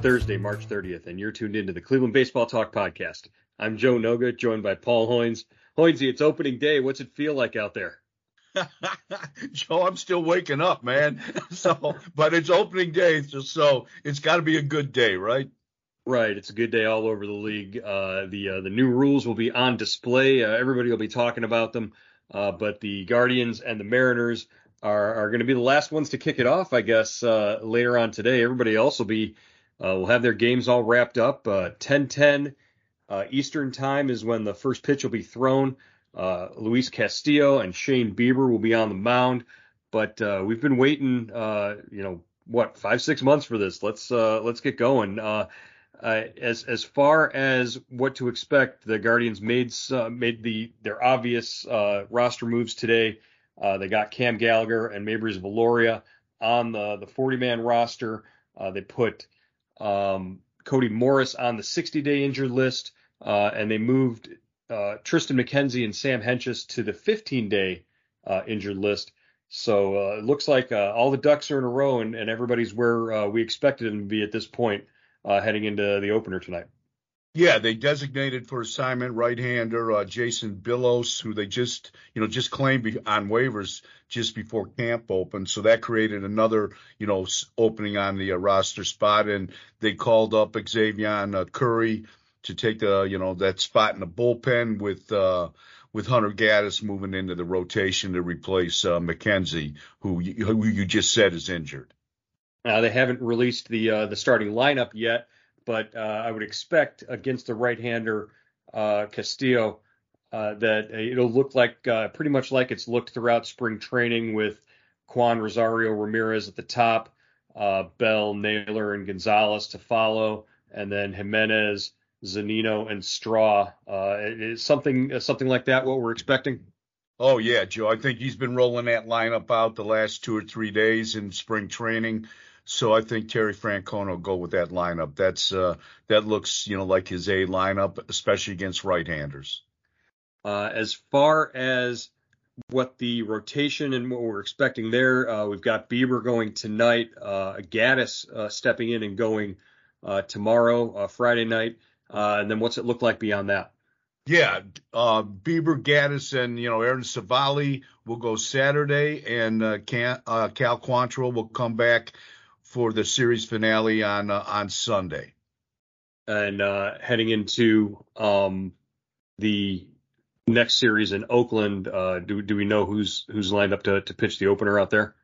Thursday, March 30th, and you're tuned into the Cleveland Baseball Talk podcast. I'm Joe Noga, joined by Paul Hoynes. Hoynesy, it's opening day. What's it feel like out there? Joe, I'm still waking up, man. So, but it's opening day, so, so it's got to be a good day, right? Right, it's a good day all over the league. Uh, the uh, the new rules will be on display. Uh, everybody will be talking about them, uh, but the Guardians and the Mariners are are going to be the last ones to kick it off, I guess, uh, later on today. Everybody else will be uh, will have their games all wrapped up. 10:10 Eastern time is when the first pitch will be thrown. Luis Castillo and Shane Bieber will be on the mound, but we've been waiting, you know, what five six months for this. Let's let's get going. Uh, as as far as what to expect, the Guardians made uh, made the their obvious uh, roster moves today. Uh, they got Cam Gallagher and Meibrys Viloria on the the 40 man roster. Uh, they put um, Cody Morris on the 60 day injured list, uh, and they moved Triston McKenzie and Sam Hentges to the 15 day injured list. So it looks like all the ducks are in a row, and, and everybody's where we expected them to be at this point uh, heading into the opener tonight. Yeah, they designated for assignment right-hander uh, Jason Bilous, who they just, you know, just claimed on waivers just before camp opened. So that created another, you know, opening on the uh, roster spot, and they called up Xzavion uh, Curry to take the, you know, that spot in the bullpen with uh, with Hunter Gaddis moving into the rotation to replace uh, McKenzie, who who you just said is injured. Uh, they haven't released the the starting lineup yet, but uh, I would expect against the right-hander uh, Castillo uh, that it'll look like uh, pretty much like it's looked throughout spring training with Kwan Rosario Ramirez at the top, Bell, Naylor, and Gonzalez to follow, and then Giménez, Zunino, and Straw. is something something like that what we're expecting? Oh yeah, Joe. I think he's been rolling that lineup out the last two or three days in spring training. So I think Terry Francona will go with that lineup. That's uh, that looks you know like his A lineup, especially against right-handers. Uh, as far as what the rotation and what we're expecting there, uh, we've got Bieber going tonight, uh, Gaddis uh, stepping in and going uh, tomorrow, uh, Friday night, uh, and then what's it look like beyond that? Yeah, uh, Bieber, Gaddis, and you know Aaron Civale will go Saturday, and uh, Cal, uh, Cal Quantrill will come back for the series finale on uh, on Sunday. And uh, heading into um, the next series in Oakland, uh, do do we know who's who's lined up to to pitch the opener out there?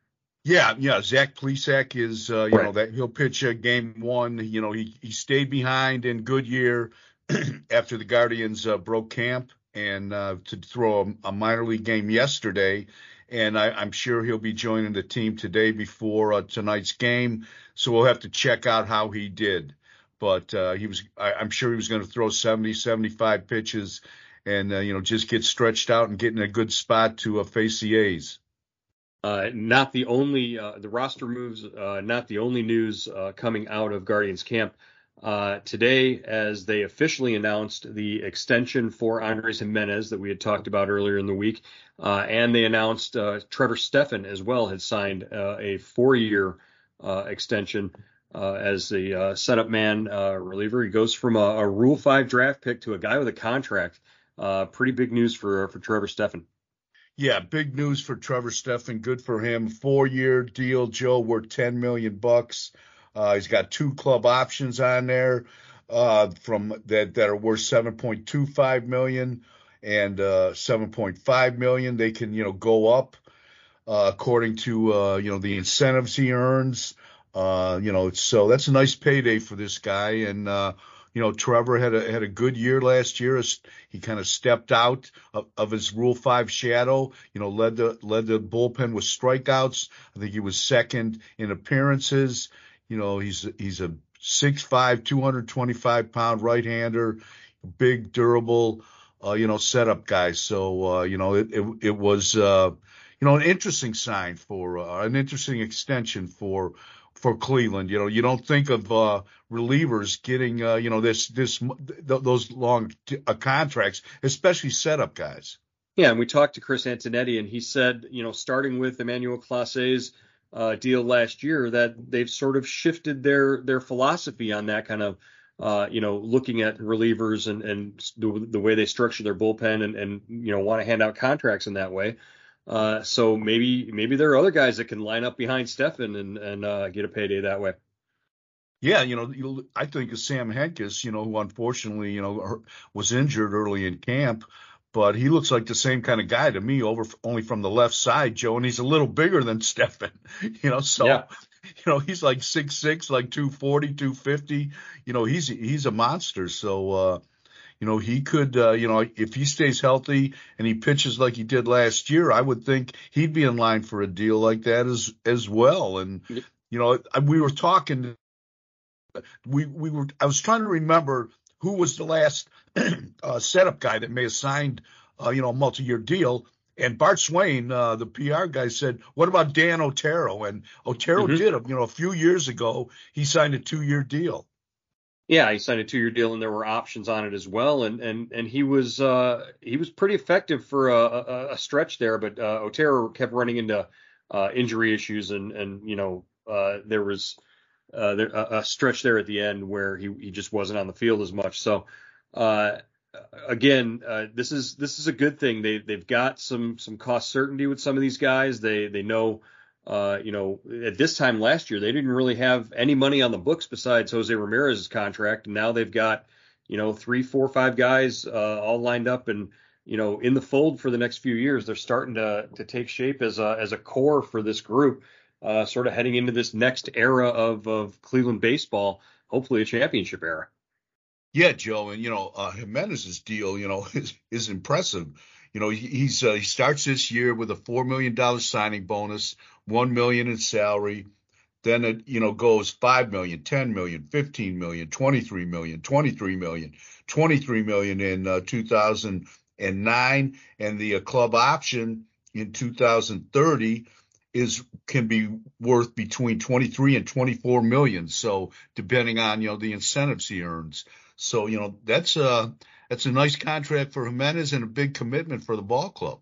Yeah, yeah. Zach Plesac is, uh, you right. know, that he'll pitch a game one. You know, he he stayed behind in Goodyear after the Guardians uh, broke camp and uh, to throw a, a, minor league game yesterday and I, am sure he'll be joining the team today before uh, tonight's game. So we'll have to check out how he did. But uh, he was, I, am sure he was going to throw 70, 75 pitches, and uh, you know just get stretched out and get in a good spot to uh, face the A's. Uh, not the only uh, the roster moves, not the only news coming out of Guardians camp. Uh, today as they officially announced the extension for Andres Giménez that we had talked about earlier in the week. Uh, and they announced uh, Trevor Stephan as well had signed uh, a four year uh, extension as a setup man reliever. He goes from a, a, Rule 5 draft pick to a guy with a contract. pretty big news for, for Trevor Stephan. Yeah, big news for Trevor Stephan. Good for him. Four year deal, Joe, worth 10 million bucks. Uh, he's got two club options on there uh, from that that are worth 7.25 million and uh, 7.5 million. They can you know go up uh, according to uh, you know the incentives he earns. Uh, you know, so that's a nice payday for this guy. And you know, Trevor had a had a good year last year. He kind of stepped out of, of, his Rule Five shadow. You know, led the led the bullpen with strikeouts. I think he was second in appearances. You know, he's he's a 6'5", 225 pound right hander, big, durable, uh, you know, setup guy. So uh, you know, it it, it was uh, you know an interesting sign for uh, an interesting extension for for Cleveland. You know, you don't think of uh, relievers getting uh, you know this this th- those long t- uh, contracts, especially setup guys. Yeah, and we talked to Chris Antonetti, and he said, you know, starting with Emmanuel Clase's uh, deal last year that they've sort of shifted their their philosophy on that kind of uh, you know looking at relievers and and the, the way they structure their bullpen and and you know want to hand out contracts in that way. Uh, so maybe maybe there are other guys that can line up behind Stephan and and uh, get a payday that way. Yeah, you know, I think of Sam Hentges, you know, who unfortunately, you know, was injured early in camp, but he looks like the same kind of guy to me, over only from the left side, Joe, and he's a little bigger than Stephan, you know, so. Yeah. You know, he's like six six, like 240, 250. You know, he's he's a monster. So uh, you know, he could, uh, you know, if he stays healthy and he pitches like he did last year, I would think he'd be in line for a deal like that as as well. And you know, we were talking we we were I was trying to remember who was the last uh, setup guy that may have signed uh, you know a multi-year deal. And Bart Swain, uh, the PR guy, said, "What about Dan Otero?" And Otero mm-hmm. did, you know, a few years ago, he signed a two-year deal. Yeah, he signed a two-year deal, and there were options on it as well. And and and he was uh, he was pretty effective for a, a, a stretch there, but uh, Otero kept running into uh, injury issues, and and you know uh, there was uh, there, a, stretch there at the end where he, he just wasn't on the field as much. So uh, again, uh, this is this is a good thing. They they've got some some cost certainty with some of these guys. They they know. Uh, you know, at this time last year, they didn't really have any money on the books besides Jose Ramirez's contract, and now they've got, you know, three, four, five guys uh, all lined up and you know in the fold for the next few years. They're starting to to take shape as a as a core for this group uh, sort of heading into this next era of, of Cleveland baseball, hopefully a championship era. Yeah, Joe, and you know uh, Gimenez's deal, you know, is is impressive. You know, he's uh, he starts this year with a four million dollar signing bonus, one million in salary. Then it you know goes five million, ten million, fifteen million, twenty-three million, twenty-three million, twenty-three million in uh, 2009, and the uh, club option in 2030 is can be worth between 23 and 24 million. So depending on you know the incentives he earns. So you know that's a that's a nice contract for Giménez and a big commitment for the ball club.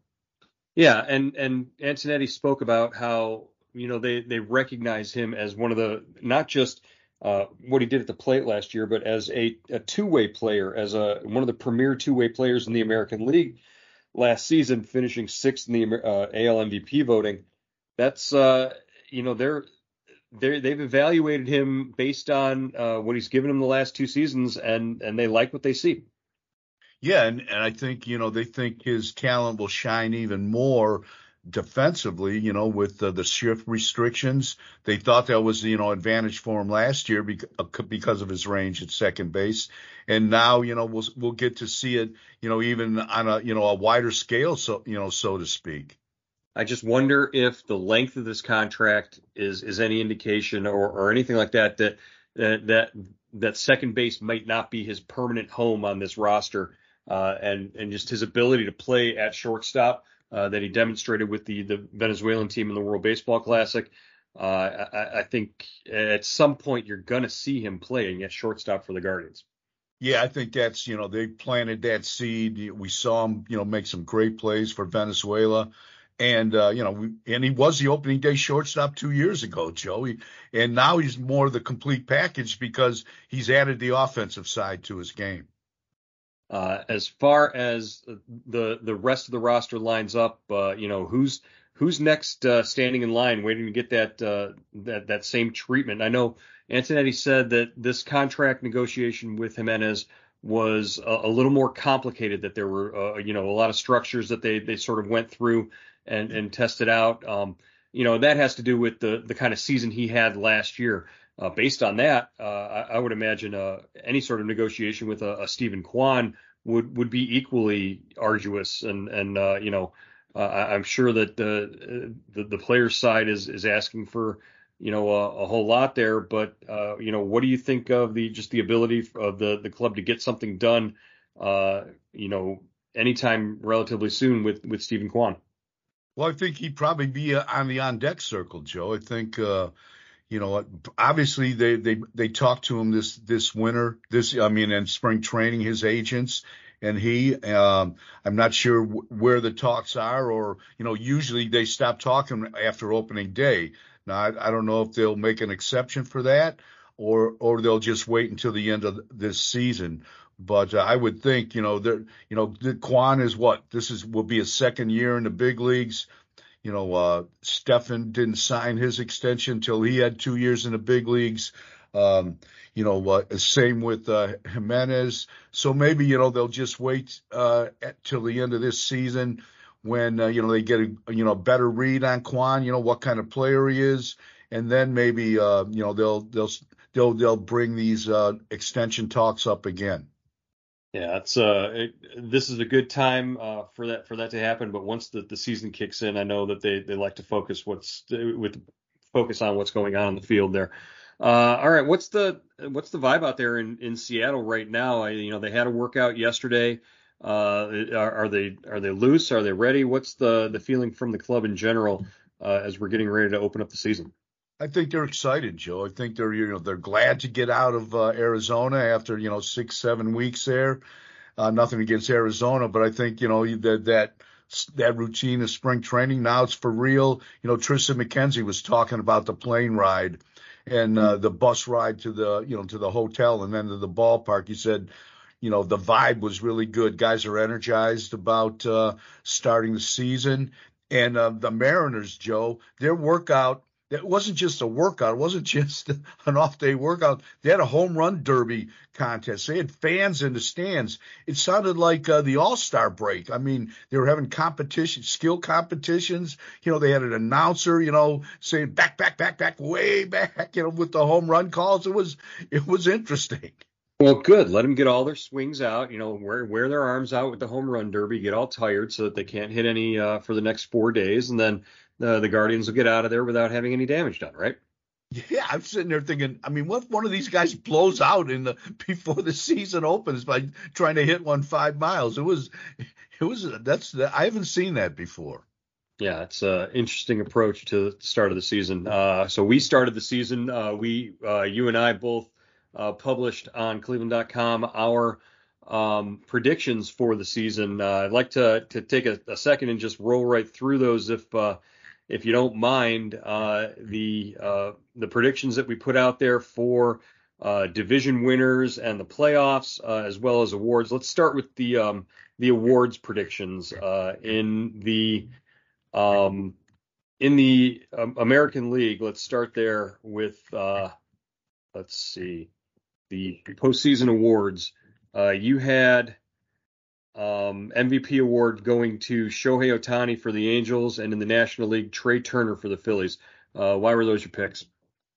Yeah, and and Antonetti spoke about how you know they they recognize him as one of the not just uh, what he did at the plate last year, but as a, a two-way player, as a one of the premier two-way players in the American League last season, finishing sixth in the uh, AL MVP voting that's uh, you know they're they they've evaluated him based on uh, what he's given them the last two seasons, and and they like what they see. Yeah, and, and I think you know they think his talent will shine even more defensively. You know, with the, the shift restrictions, they thought that was you know advantage for him last year because, uh, because of his range at second base, and now you know we'll we'll get to see it you know even on a you know a wider scale, so you know so to speak. I just wonder if the length of this contract is is any indication or, or anything like that that that that second base might not be his permanent home on this roster, uh, and and just his ability to play at shortstop uh, that he demonstrated with the the Venezuelan team in the World Baseball Classic. Uh, I, I think at some point you're gonna see him playing at shortstop for the Guardians. Yeah, I think that's you know they planted that seed. We saw him you know make some great plays for Venezuela and uh, you know, we, and he was the opening day shortstop two years ago, Joey. And now he's more the complete package because he's added the offensive side to his game. Uh, as far as the the rest of the roster lines up, uh, you know, who's who's next uh, standing in line, waiting to get that uh, that that same treatment? I know Antonetti said that this contract negotiation with Giménez was a, a little more complicated. That there were, uh, you know, a lot of structures that they they sort of went through and and test it out. Um, you know that has to do with the the kind of season he had last year. Uh, based on that, uh, I, I, would imagine uh, any sort of negotiation with a, a Steven Kwan would would be equally arduous, and and uh, you know uh, I'm sure that the, the the players' side is is asking for you know a, a whole lot there. But uh, you know, what do you think of the just the ability of the the club to get something done? you know, anytime relatively soon with with Steven Kwan. Well, I think he'd probably be uh, on the on deck circle, Joe. I think, uh, you know, obviously they they they talked to him this this winter, this I mean, in spring training, his agents and he. Um, I'm not sure w- where the talks are, or you know, usually they stop talking after opening day. Now I, I don't know if they'll make an exception for that or or they'll just wait until the end of this season. But uh, I would think, you know, there, you know, Kwan is what this is will be a second year in the big leagues. You know, uh, Stephan didn't sign his extension until he had two years in the big leagues. Um, you know, uh, same with uh, Giménez. So maybe you know they'll just wait uh, at, till the end of this season when uh, you know they get a you know better read on Kwan. You know what kind of player he is, and then maybe uh, you know they'll they'll they'll they'll bring these uh, extension talks up again. Yeah, it's uh, it, this is a good time uh, for that for that to happen. But once the, the season kicks in, I know that they, they like to focus what's with focus on what's going on in the field there. Uh, all right, what's the what's the vibe out there in, in Seattle right now? I, you know, they had a workout yesterday. Uh, are, are, they are they loose? Are they ready? What's the the feeling from the club in general uh, as we're getting ready to open up the season? I think they're excited, Joe. I think they're you know they're glad to get out of uh, Arizona after you know six seven weeks there. Uh, nothing against Arizona, but I think you know that that that routine of spring training now it's for real. You know Triston McKenzie was talking about the plane ride and uh, the bus ride to the you know to the hotel and then to the ballpark. He said you know the vibe was really good. Guys are energized about uh, starting the season, and uh, the Mariners, Joe, their workout it wasn't just a workout. It wasn't just an off day workout. They had a home run derby contest. They had fans in the stands. It sounded like uh, the All Star break. I mean, they were having competition, skill competitions. You know, they had an announcer, you know, saying back, back, back, back, way back, you know, with the home run calls. It was, it was interesting. Well, good. Let them get all their swings out. You know, wear wear their arms out with the home run derby. Get all tired so that they can't hit any uh, for the next four days, and then uh, the Guardians will get out of there without having any damage done, right? Yeah, I'm sitting there thinking, I mean, what if one of these guys blows out in the before the season opens by trying to hit one five miles? It was, it was that's I haven't seen that before. Yeah, it's an interesting approach to the start of the season. Uh, so we started the season. Uh, we, uh, you and I both uh, published on Cleveland.com our um, predictions for the season. Uh, I'd like to to take a, a, second and just roll right through those if uh, if you don't mind, uh, the uh, the predictions that we put out there for uh, division winners and the playoffs, as well as awards. Let's start with the um, the awards predictions in the um, in the um, American League. Let's start there with let's see the postseason awards. you had um, MVP award going to Shohei Ohtani for the Angels, and in the National League, Trey Turner for the Phillies. Uh, why were those your picks?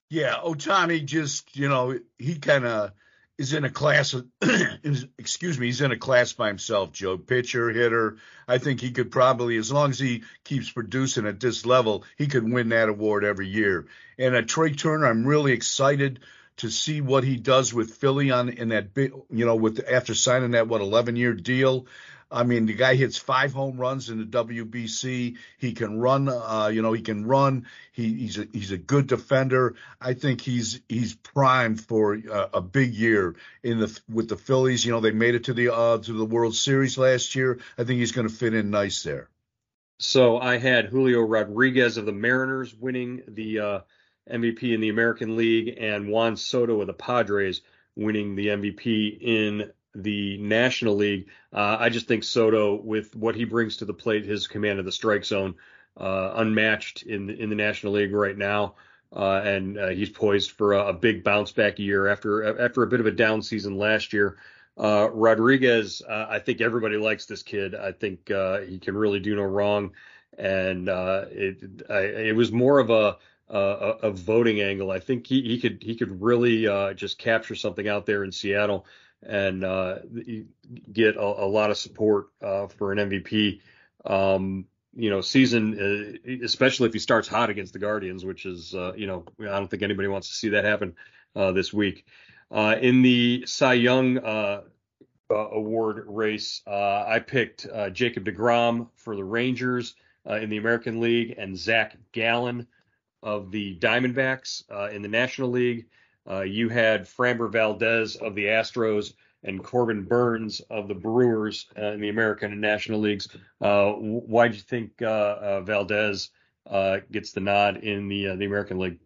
Yeah, Ohtani just, you know, he kind of is in a class of, excuse me, he's in a class by himself, Joe. Pitcher, hitter. I think he could probably, as long as he keeps producing at this level, he could win that award every year. And at Trey Turner, I'm really excited to see what he does with Philly on in that big, you know, with after signing that what 11 year deal. I mean, the guy hits five home runs in the WBC. He can run, uh, you know, he can run. He, he's a, he's a good defender. I think he's he's primed for a, a, big year in the with the Phillies. You know, they made it to the uh, to the World Series last year. I think he's going to fit in nice there. So I had Julio Rodriguez of the Mariners winning the uh, MVP in the American League, and Juan Soto of the Padres winning the MVP in the National League. Uh, I just think Soto, with what he brings to the plate, his command of the strike zone, uh, unmatched in the, in the National League right now. Uh, and uh, he's poised for a, a, big bounce back year after after a bit of a down season last year. Uh, Rodriguez, uh, I think everybody likes this kid. I think he can really do no wrong, and it I, it was more of a uh, a, voting angle. I think he, he could he could really uh, just capture something out there in Seattle and uh, get a, a, lot of support uh, for an MVP. Um, you know, season, uh, especially if he starts hot against the Guardians, which is, uh, you know, I don't think anybody wants to see that happen this week. in the Cy Young award race, I picked Jacob DeGrom for the Rangers in the American League and Zach Gallen of the Diamondbacks uh, in the National League. Uh, you had Framber Valdez of the Astros and Corbin Burnes of the Brewers uh, in the American and National Leagues. Uh, why do you think uh, uh, Valdez gets the nod in the the American League.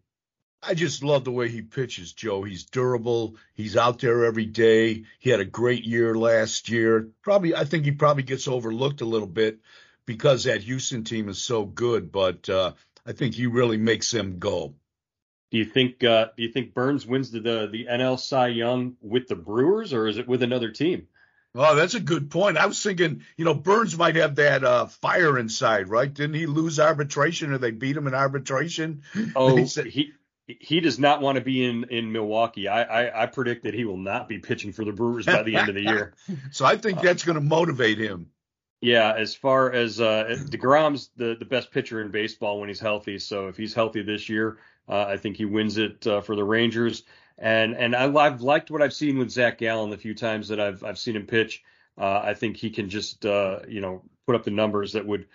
I just love the way he pitches, Joe. He's durable. He's out there every day. He had a great year last year. Probably, I think he probably gets overlooked a little bit because that Houston team is so good, but uh, I think he really makes them go. Do you think uh, do you think Burnes wins the, the the NL Cy Young with the Brewers or is it with another team? Oh, that's a good point. I was thinking, you know, Burnes might have that uh, fire inside, right? Didn't he lose arbitration or they beat him in arbitration? Oh, said, he he does not want to be in in Milwaukee. I, I, I predict that he will not be pitching for the Brewers by the end of the year. so I think that's going to motivate him. Yeah, as far as uh, Degrom's the the best pitcher in baseball when he's healthy. So if he's healthy this year, uh, I think he wins it uh, for the Rangers. And and I, have liked what I've seen with Zach Gallen the few times that I've I've seen him pitch. Uh, I think he can just uh, you know put up the numbers that would.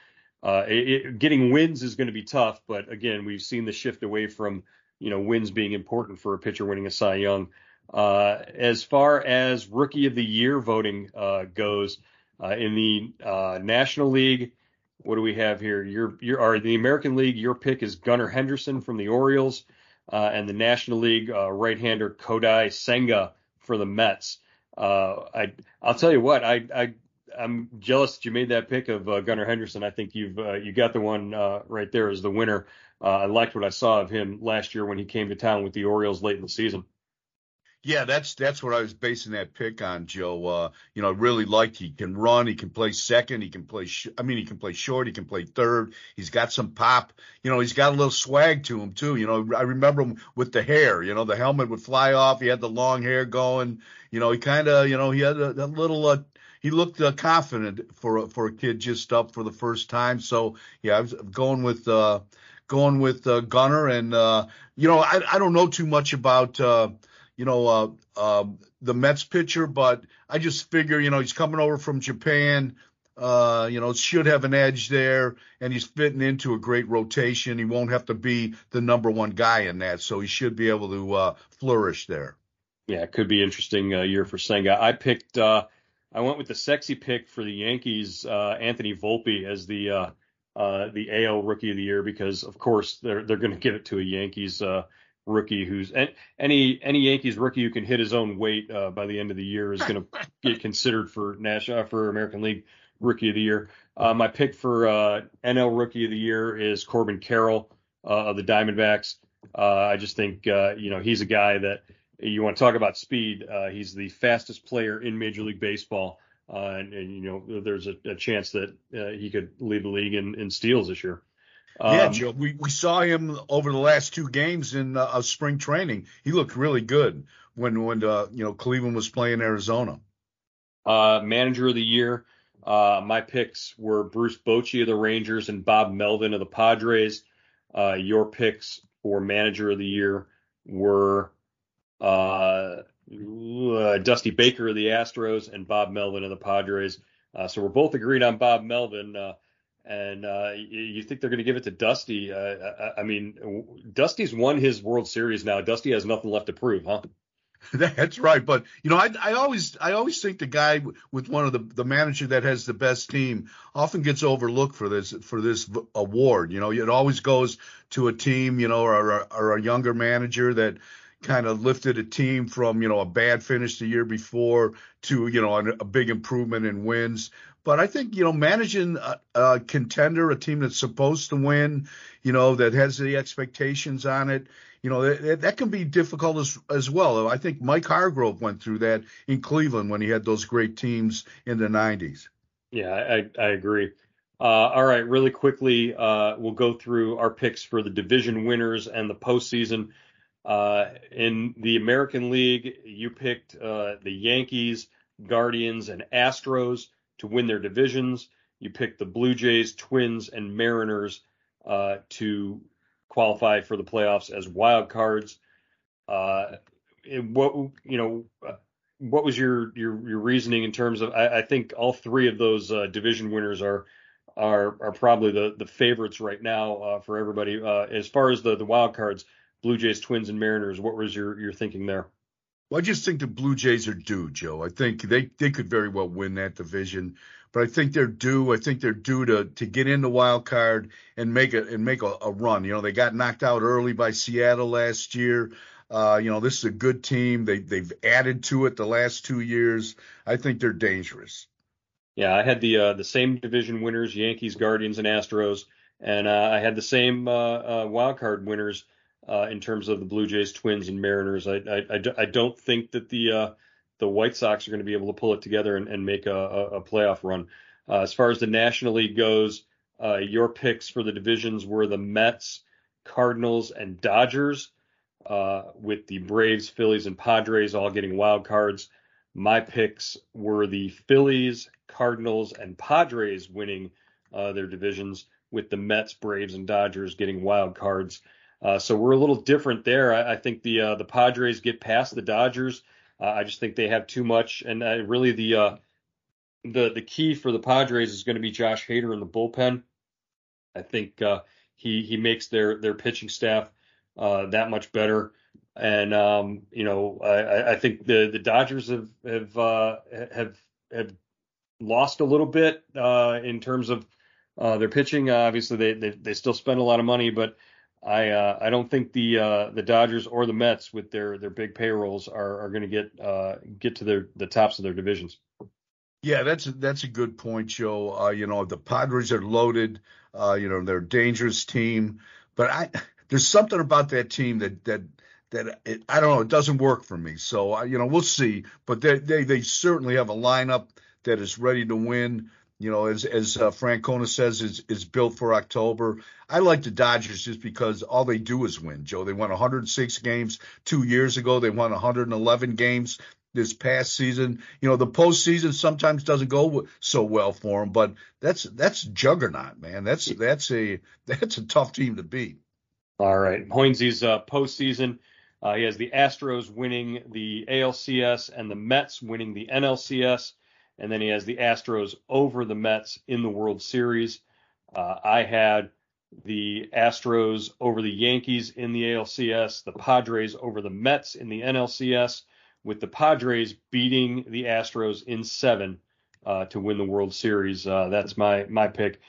Uh, it, getting wins is going to be tough, but again, we've seen the shift away from you know wins being important for a pitcher winning a Cy Young. Uh, as far as Rookie of the Year voting goes, uh, in the uh, National League, what do we have here? Your your or the American League, your pick is Gunnar Henderson from the Orioles, uh, and the National League uh, right-hander Kodai Senga for the Mets. I I'll tell you what, I I I'm jealous that you made that pick of uh, Gunnar Henderson. I think you've uh, you got the one uh, right there as the winner. I liked what I saw of him last year when he came to town with the Orioles late in the season. Yeah, that's that's what I was basing that pick on, Joe. Uh, you know, I really liked he can run, he can play second, he can play. Sh- I mean, he can play short, he can play third. He's got some pop. You know, he's got a little swag to him too. You know, I remember him with the hair. You know, the helmet would fly off. He had the long hair going. You know, he kind of, you know, he had a, a little uh, he looked uh, confident for a, for a kid just up for the first time. So yeah, I was going with uh, going with uh, Gunnar, and uh, you know I, I don't know too much about uh, you know uh, uh, the Mets pitcher, but I just figure you know he's coming over from Japan. Uh, you know, should have an edge there, and he's fitting into a great rotation. He won't have to be the number one guy in that, so he should be able to uh, flourish there. Yeah, it could be interesting uh, year for Senga. I picked uh, I went with the sexy pick for the Yankees, uh, Anthony Volpe as the uh, the AL Rookie of the Year because of course they're they're going to give it to a Yankees rookie who's any any Yankees rookie who can hit his own weight uh, by the end of the year is going to get considered for national for American League Rookie of the Year. Uh, my pick for NL Rookie of the Year is Corbin Carroll of the Diamondbacks. I just think you know he's a guy that you want to talk about speed. Uh, he's the fastest player in Major League Baseball, uh, and, and, you know there's a, a chance that uh, he could lead the league in, in steals this year. Um, yeah, Joe, we, we saw him over the last two games in uh, spring training. He looked really good when when uh, you know Cleveland was playing Arizona. Uh, manager of the year, my picks were Bruce Bochy of the Rangers and Bob Melvin of the Padres. your picks for manager of the year were uh, uh, Dusty Baker of the Astros, and Bob Melvin of the Padres. Uh, so we're both agreed on Bob Melvin. And uh, you, think they're going to give it to Dusty? Uh, I, I, mean, Dusty's won his World Series now. Dusty has nothing left to prove, huh? That's right, but you know, I, I always I always think the guy with one of the the manager that has the best team often gets overlooked for this for this award. You know, it always goes to a team, you know, or, or a younger manager that kind of lifted a team from you know a bad finish the year before to you know a big improvement in wins. But I think you know managing a, a, contender, a team that's supposed to win, you know that has the expectations on it, you know that, that can be difficult as as well. I think Mike Hargrove went through that in Cleveland when he had those great teams in the '90s. Yeah, I, I agree. Uh, all right, really quickly, uh, we'll go through our picks for the division winners and the postseason. Uh, in the American League, you picked uh, the Yankees, Guardians, and Astros to win their divisions. You pick the Blue Jays, Twins, and Mariners uh, to qualify for the playoffs as wild cards. Uh, what you know, uh, what was your your your reasoning in terms of? I, I think all three of those uh, division winners are are are probably the the favorites right now for everybody. as far as the the wild cards Blue Jays, Twins, and Mariners. What was your your thinking there? Well, I just think the Blue Jays are due, Joe. I think they, they could very well win that division, but I think they're due. I think they're due to to get in the wild card and make it and make a, a run. You know, they got knocked out early by Seattle last year. Uh, you know, this is a good team. They they've added to it the last two years. I think they're dangerous. Yeah, I had the uh, the same division winners: Yankees, Guardians, and Astros, and uh, I had the same uh, uh, wild card winners uh, in terms of the Blue Jays, Twins, and Mariners. I I, I, don't think that the uh, the White Sox are going to be able to pull it together and, and make a, a, playoff run. Uh, as far as the National League goes, uh, your picks for the divisions were the Mets, Cardinals, and Dodgers, uh, with the Braves, Phillies, and Padres all getting wild cards. My picks were the Phillies, Cardinals, and Padres winning uh, their divisions, with the Mets, Braves, and Dodgers getting wild cards. Uh, so we're a little different there. I, I think the uh, the Padres get past the Dodgers. Uh, I just think they have too much, and uh, really the uh, the the key for the Padres is going to be Josh Hader in the bullpen. I think uh, he he makes their their pitching staff that much better. And um, you know, I, I think the the Dodgers have have have have lost a little bit in terms of their pitching. obviously, they, they they still spend a lot of money, but I uh, I don't think the uh, the Dodgers or the Mets with their their big payrolls are are going to get uh, get to their the tops of their divisions. Yeah, that's that's a good point, Joe. Uh, you know the Padres are loaded. Uh, you know they're a dangerous team, but I there's something about that team that that that it, I don't know it doesn't work for me. So you know we'll see, but they they they certainly have a lineup that is ready to win you know, as as uh, Francona says, is is built for October. I like the Dodgers just because all they do is win. Joe, they won 106 games two years ago. They won 111 games this past season. You know, the postseason sometimes doesn't go so well for them, but that's that's juggernaut, man. That's that's a that's a tough team to beat. All right, Hoynesy's uh, postseason. Uh, he has the Astros winning the ALCS and the Mets winning the NLCS and then he has the Astros over the Mets in the World Series. Uh, I had the Astros over the Yankees in the ALCS, the Padres over the Mets in the NLCS, with the Padres beating the Astros in seven uh, to win the World Series. Uh, that's my my pick.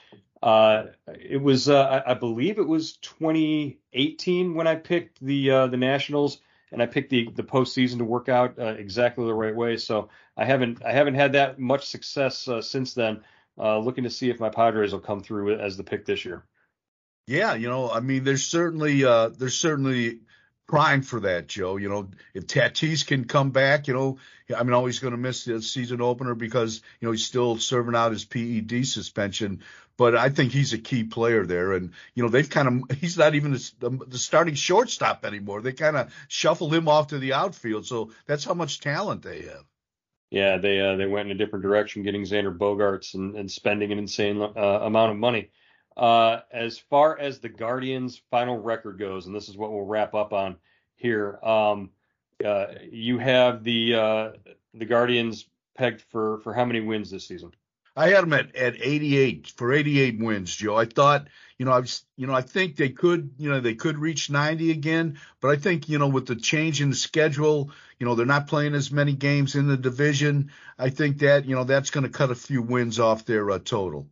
Uh, it was, uh, I, I, believe, it was 2018 when I picked the uh, the Nationals and I picked the the postseason to work out uh, exactly the right way. So I haven't I haven't had that much success uh, since then. Uh, looking to see if my Padres will come through as the pick this year. Yeah, you know, I mean, there's certainly uh, there's certainly crying for that, Joe. You know, if Tatis can come back, you know, I mean, always going to miss the season opener because you know he's still serving out his PED suspension. But I think he's a key player there, and you know they've kind of he's not even the, the starting shortstop anymore. They kind of shuffled him off to the outfield, so that's how much talent they have. Yeah, they uh, they went in a different direction, getting Xander Bogaerts and, and spending an insane uh, amount of money. Uh, as far as the Guardians' final record goes, and this is what we'll wrap up on here. Um, uh, you have the uh, the Guardians pegged for for how many wins this season? I had them at, at 88 for 88 wins, Joe. I thought, you know, I was, you know, I think they could, you know, they could reach 90 again, but I think, you know, with the change in the schedule, you know, they're not playing as many games in the division. I think that, you know, that's going to cut a few wins off their uh, total.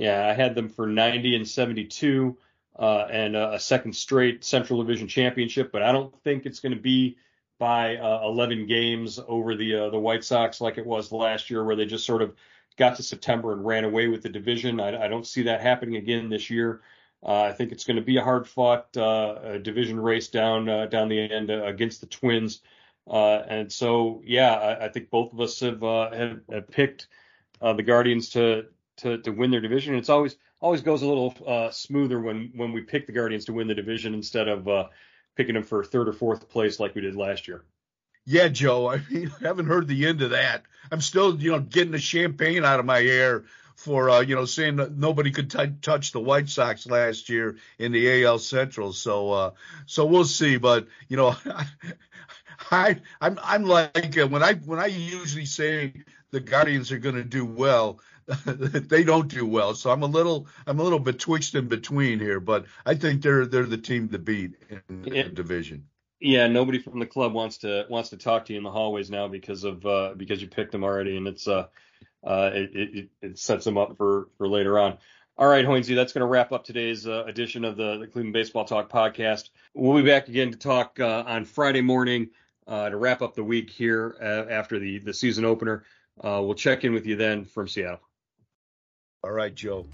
Yeah, I had them for 90 and 72 uh, and uh, a second straight Central Division championship, but I don't think it's going to be by uh, 11 games over the uh, the White Sox like it was last year, where they just sort of got to September and ran away with the division. I, I don't see that happening again this year. Uh, I think it's going to be a hard fought uh, division race down down the end against the Twins. and so, yeah, I, I, think both of us have have, have picked the Guardians to to to win their division. It's always always goes a little uh, smoother when when we pick the Guardians to win the division instead of uh, picking them for third or fourth place like we did last year. Yeah, Joe. I mean, I haven't heard the end of that. I'm still, you know, getting the champagne out of my hair for, uh, you know, saying that nobody could t- touch the White Sox last year in the AL Central. So, uh, so we'll see. But you know, I, I'm, I'm like uh, when I when I usually say the Guardians are going to do well, they don't do well. So I'm a little I'm a little betwixt in between here, but I think they're they're the team to beat in the division. Yeah, nobody from the club wants to wants to talk to you in the hallways now because of uh, because you picked them already, and it's uh, uh it, it, it sets them up for for later on. All right, Hoynesy, that's going to wrap up today's uh, edition of the, the, Cleveland Baseball Talk podcast. We'll be back again to talk uh, on Friday morning uh, to wrap up the week here uh, after the the season opener. Uh, we'll check in with you then from Seattle. All right, Joe.